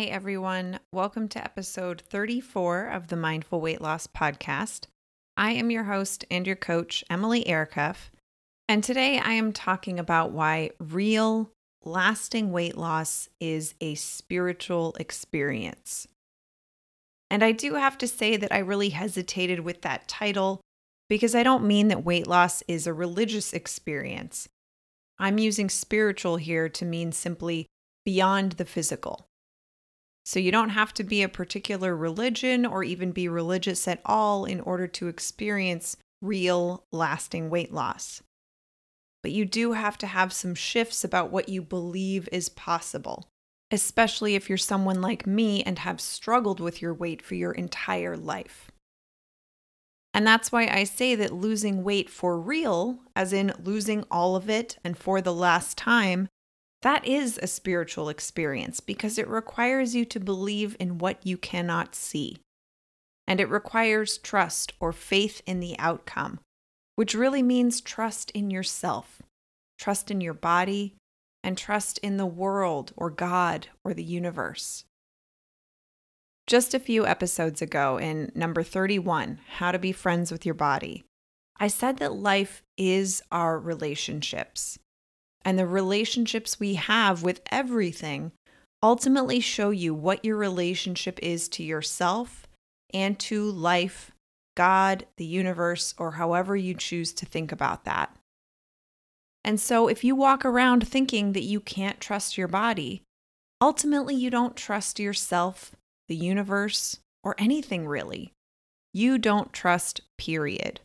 Hey everyone, welcome to episode 34 of the Mindful Weight Loss Podcast. I am your host and your coach, Emily Aircuff, and today I am talking about why real, lasting weight loss is a spiritual experience. And I do have to say that I really hesitated with that title because I don't mean that weight loss is a religious experience. I'm using spiritual here to mean simply beyond the physical. So you don't have to be a particular religion or even be religious at all in order to experience real, lasting weight loss. But you do have to have some shifts about what you believe is possible, especially if you're someone like me and have struggled with your weight for your entire life. And that's why I say that losing weight for real, as in losing all of it and for the last time, that is a spiritual experience because it requires you to believe in what you cannot see. And it requires trust or faith in the outcome, which really means trust in yourself, trust in your body, and trust in the world or God or the universe. Just a few episodes ago, in number 31, How to Be Friends with Your Body, I said that life is our relationships and the relationships we have with everything ultimately show you what your relationship is to yourself and to life, God, the universe, or however you choose to think about that. And so, if you walk around thinking that you can't trust your body, ultimately you don't trust yourself, the universe, or anything really. You don't trust, period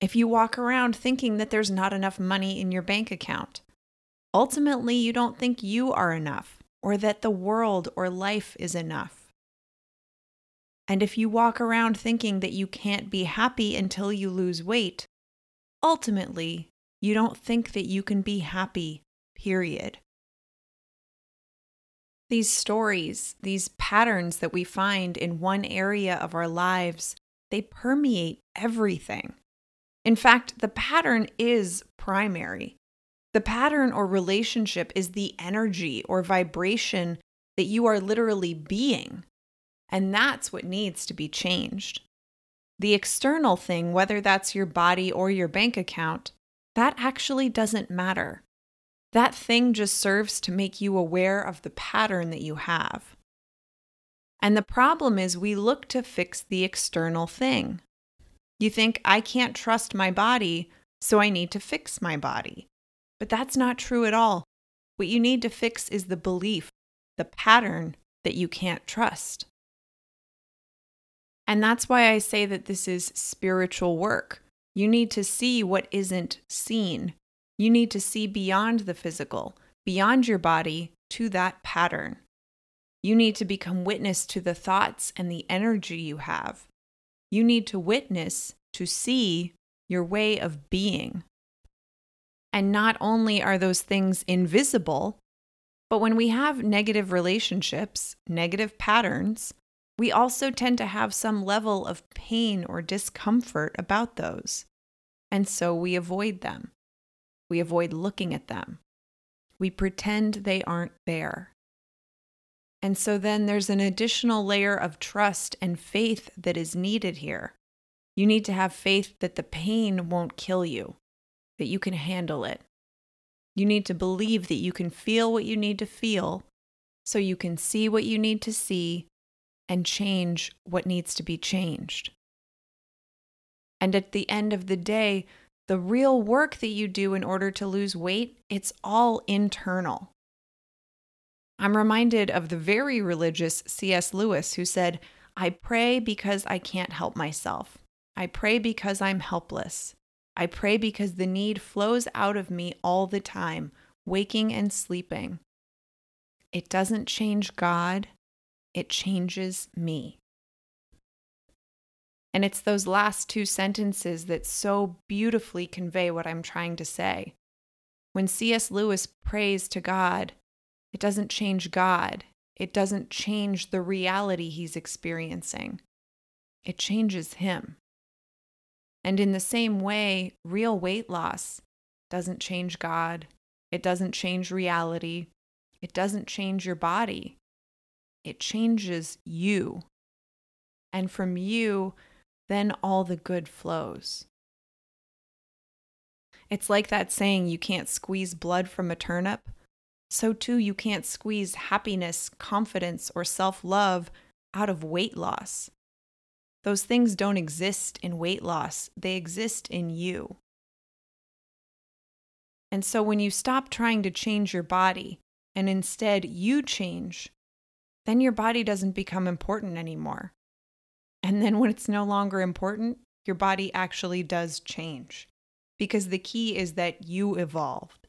if you walk around thinking that there's not enough money in your bank account. Ultimately, you don't think you are enough or that the world or life is enough. And if you walk around thinking that you can't be happy until you lose weight, ultimately, you don't think that you can be happy, period. These stories, these patterns that we find in one area of our lives, they permeate everything. In fact, the pattern is primary. The pattern or relationship is the energy or vibration that you are literally being. And that's what needs to be changed. The external thing, whether that's your body or your bank account, that actually doesn't matter. That thing just serves to make you aware of the pattern that you have. And the problem is, we look to fix the external thing. You think, I can't trust my body, so I need to fix my body. But that's not true at all. What you need to fix is the belief, the pattern that you can't trust. And that's why I say that this is spiritual work. You need to see what isn't seen. You need to see beyond the physical, beyond your body, to that pattern. You need to become witness to the thoughts and the energy you have. You need to witness to see your way of being. And not only are those things invisible, but when we have negative relationships, negative patterns, we also tend to have some level of pain or discomfort about those. And so we avoid them. We avoid looking at them. We pretend they aren't there. And so then there's an additional layer of trust and faith that is needed here. You need to have faith that the pain won't kill you, that you can handle it. You need to believe that you can feel what you need to feel so you can see what you need to see and change what needs to be changed. And at the end of the day, the real work that you do in order to lose weight, it's all internal. I'm reminded of the very religious C.S. Lewis, who said, I pray because I can't help myself. I pray because I'm helpless. I pray because the need flows out of me all the time, waking and sleeping. It doesn't change God, it changes me. And it's those last two sentences that so beautifully convey what I'm trying to say. When C.S. Lewis prays to God, it doesn't change God. It doesn't change the reality he's experiencing. It changes him. And in the same way, real weight loss doesn't change God. It doesn't change reality. It doesn't change your body. it changes you. And from you, then all the good flows. It's like that saying you can't squeeze blood from a turnip. So, too, you can't squeeze happiness, confidence, or self love out of weight loss. Those things don't exist in weight loss, they exist in you. And so, when you stop trying to change your body and instead you change, then your body doesn't become important anymore. And then, when it's no longer important, your body actually does change because the key is that you evolved.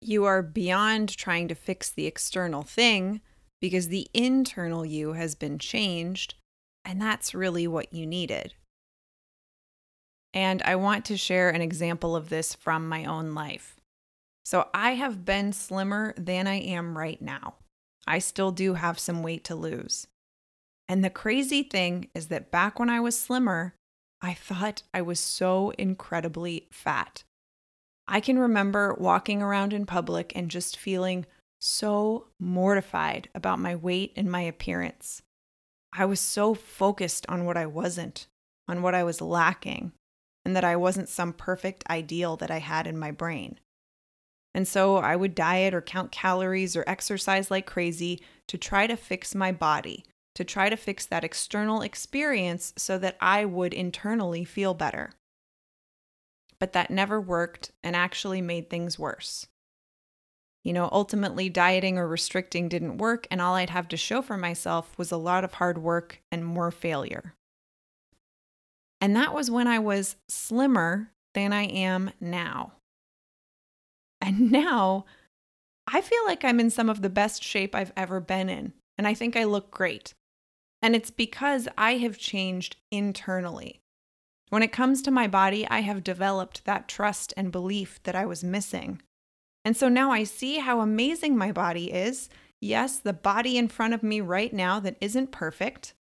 You are beyond trying to fix the external thing because the internal you has been changed, and that's really what you needed. And I want to share an example of this from my own life. So, I have been slimmer than I am right now. I still do have some weight to lose. And the crazy thing is that back when I was slimmer, I thought I was so incredibly fat. I can remember walking around in public and just feeling so mortified about my weight and my appearance. I was so focused on what I wasn't, on what I was lacking, and that I wasn't some perfect ideal that I had in my brain. And so I would diet or count calories or exercise like crazy to try to fix my body, to try to fix that external experience so that I would internally feel better. But that never worked and actually made things worse. You know, ultimately, dieting or restricting didn't work, and all I'd have to show for myself was a lot of hard work and more failure. And that was when I was slimmer than I am now. And now I feel like I'm in some of the best shape I've ever been in, and I think I look great. And it's because I have changed internally. When it comes to my body, I have developed that trust and belief that I was missing. And so now I see how amazing my body is. Yes, the body in front of me right now that isn't perfect.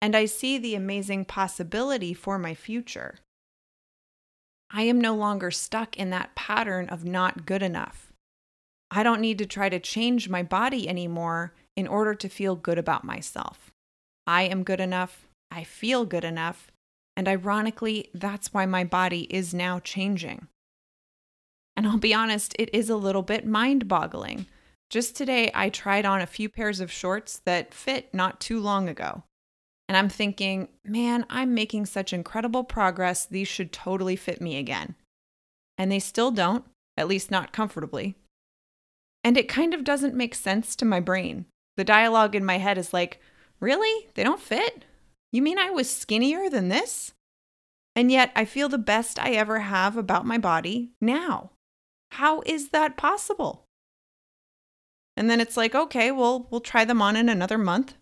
And I see the amazing possibility for my future. I am no longer stuck in that pattern of not good enough. I don't need to try to change my body anymore in order to feel good about myself. I am good enough, I feel good enough, and ironically, that's why my body is now changing. And I'll be honest, it is a little bit mind boggling. Just today, I tried on a few pairs of shorts that fit not too long ago. And I'm thinking, man, I'm making such incredible progress. These should totally fit me again. And they still don't, at least not comfortably. And it kind of doesn't make sense to my brain. The dialogue in my head is like, Really? They don't fit? You mean I was skinnier than this? And yet I feel the best I ever have about my body now. How is that possible? And then it's like, okay, well, we'll try them on in another month.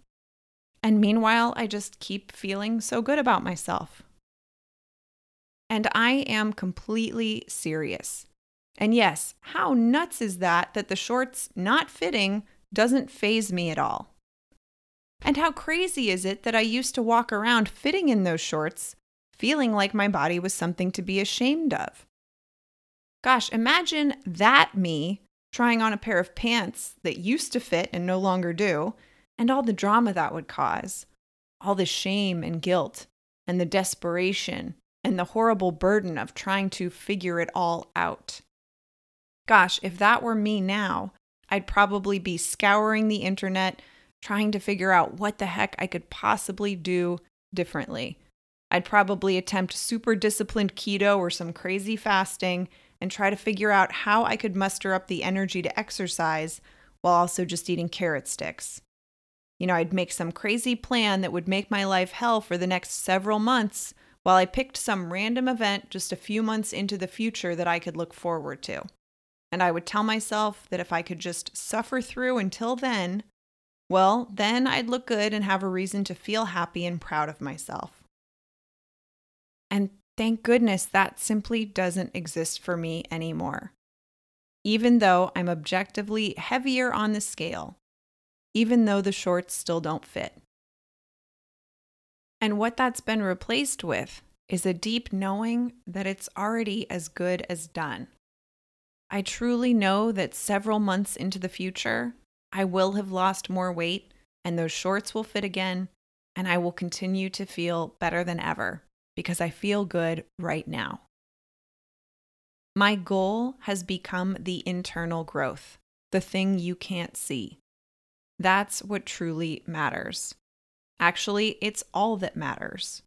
And meanwhile, I just keep feeling so good about myself. And I am completely serious. And yes, how nuts is that that the shorts not fitting doesn't phase me at all? And how crazy is it that I used to walk around fitting in those shorts, feeling like my body was something to be ashamed of? Gosh, imagine that me trying on a pair of pants that used to fit and no longer do, and all the drama that would cause, all the shame and guilt, and the desperation, and the horrible burden of trying to figure it all out. Gosh, if that were me now, I'd probably be scouring the internet trying to figure out what the heck I could possibly do differently. I'd probably attempt super disciplined keto or some crazy fasting and try to figure out how I could muster up the energy to exercise while also just eating carrot sticks. You know, I'd make some crazy plan that would make my life hell for the next several months while I picked some random event just a few months into the future that I could look forward to. And I would tell myself that if I could just suffer through until then, well, then I'd look good and have a reason to feel happy and proud of myself. And thank goodness that simply doesn't exist for me anymore. Even though I'm objectively heavier on the scale, even though the shorts still don't fit. And what that's been replaced with is a deep knowing that it's already as good as done. I truly know that several months into the future, I will have lost more weight and those shorts will fit again, and I will continue to feel better than ever because I feel good right now. My goal has become the internal growth, the thing you can't see. That's what truly matters. Actually, it's all that matters.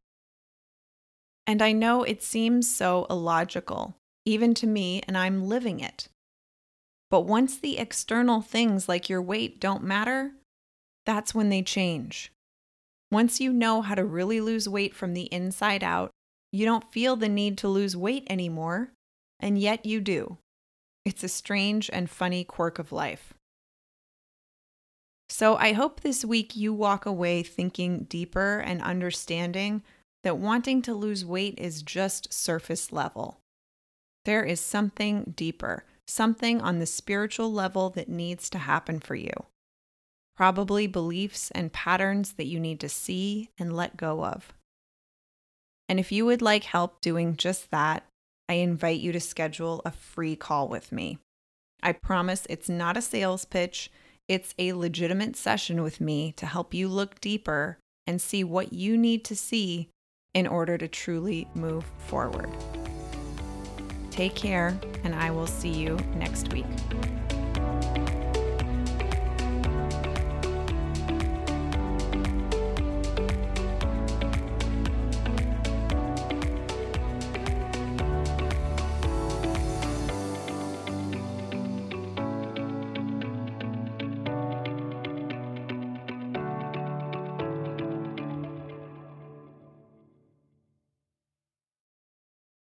And I know it seems so illogical, even to me, and I'm living it. But once the external things like your weight don't matter, that's when they change. Once you know how to really lose weight from the inside out, you don't feel the need to lose weight anymore, and yet you do. It's a strange and funny quirk of life. So I hope this week you walk away thinking deeper and understanding that wanting to lose weight is just surface level. There is something deeper, something on the spiritual level that needs to happen for you. Probably beliefs and patterns that you need to see and let go of. And if you would like help doing just that, I invite you to schedule a free call with me. I promise it's not a sales pitch, it's a legitimate session with me to help you look deeper and see what you need to see in order to truly move forward. Take care, and I will see you next week.